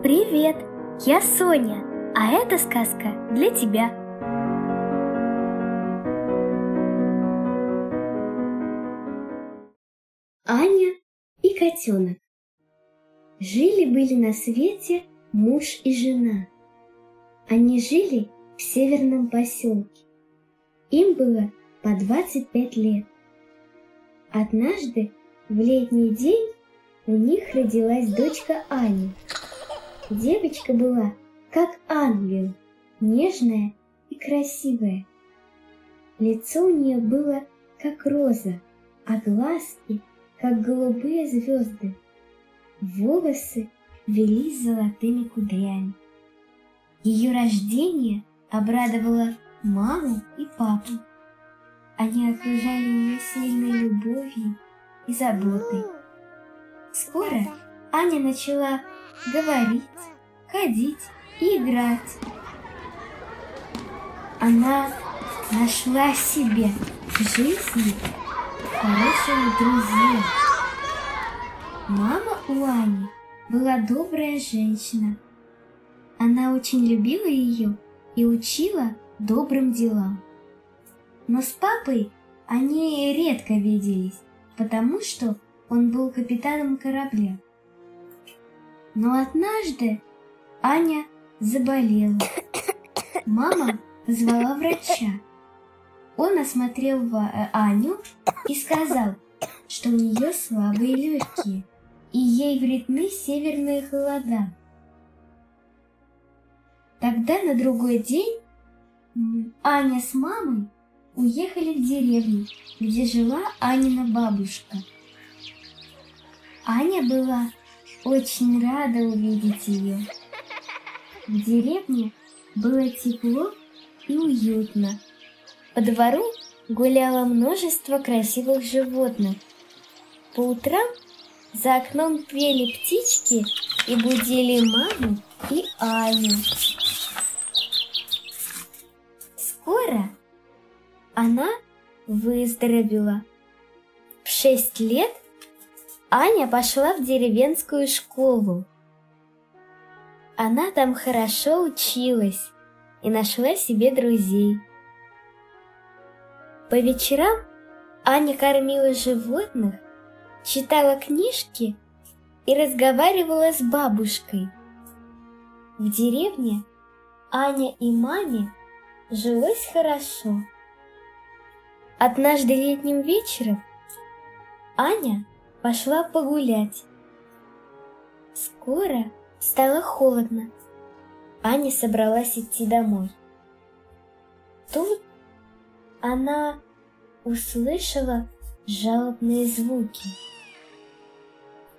Привет, я Соня, а эта сказка для тебя. Аня и котенок. Жили-были на свете муж и жена. Они жили в северном поселке. Им было по 25 лет. Однажды в летний день у них родилась дочка Аня. Девочка была как ангел, нежная и красивая. Лицо у нее было как роза, а глазки как голубые звезды. Волосы велись золотыми кудрями. Ее рождение обрадовало маму и папу. Они окружали ее сильной любовью и заботой. Скоро Аня начала говорить, ходить и играть. Она нашла себе в жизни хороших друзей. Мама у Ани была добрая женщина. Она очень любила ее и учила добрым делам. Но с папой они редко виделись, потому что он был капитаном корабля. Но однажды Аня заболела. Мама позвала врача. Он осмотрел э, Аню и сказал, что у нее слабые легкие, и ей вредны северные холода. Тогда на другой день Аня с мамой уехали в деревню, где жила Анина бабушка. Аня была очень рада увидеть ее. В деревне было тепло и уютно. По двору гуляло множество красивых животных. По утрам за окном пели птички и будили маму и Аню. Скоро она выздоровела. В шесть лет – Аня пошла в деревенскую школу. Она там хорошо училась и нашла себе друзей. По вечерам Аня кормила животных, читала книжки и разговаривала с бабушкой. В деревне Аня и маме жилось хорошо. Однажды летним вечером Аня пошла погулять. Скоро стало холодно. Аня собралась идти домой. Тут она услышала жалобные звуки.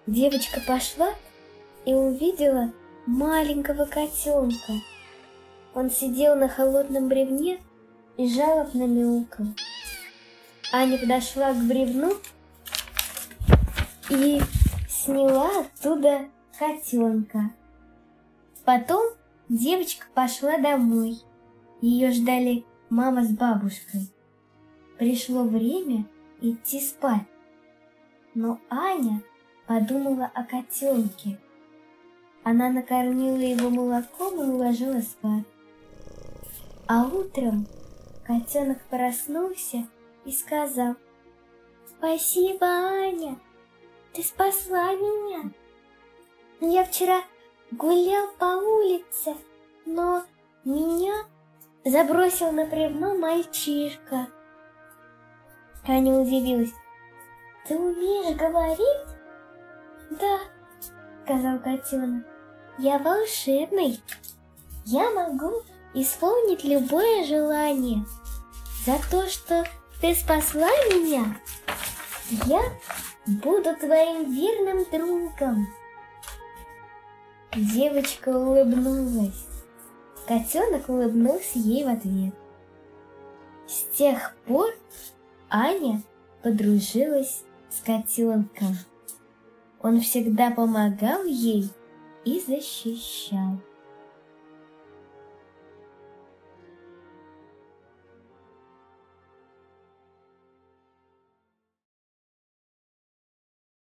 Девочка пошла и увидела маленького котенка. Он сидел на холодном бревне и жалобно мяукал. Аня подошла к бревну и сняла оттуда котенка. Потом девочка пошла домой. Ее ждали мама с бабушкой. Пришло время идти спать. Но Аня подумала о котенке. Она накормила его молоком и уложила спать. А утром котенок проснулся и сказал, «Спасибо, Аня!» Ты спасла меня. Я вчера гулял по улице, но меня забросил на бревно мальчишка. Аня удивилась. Ты умеешь говорить? Да, сказал котенок. Я волшебный. Я могу исполнить любое желание. За то, что ты спасла меня, я буду твоим верным другом. Девочка улыбнулась. Котенок улыбнулся ей в ответ. С тех пор Аня подружилась с котенком. Он всегда помогал ей и защищал.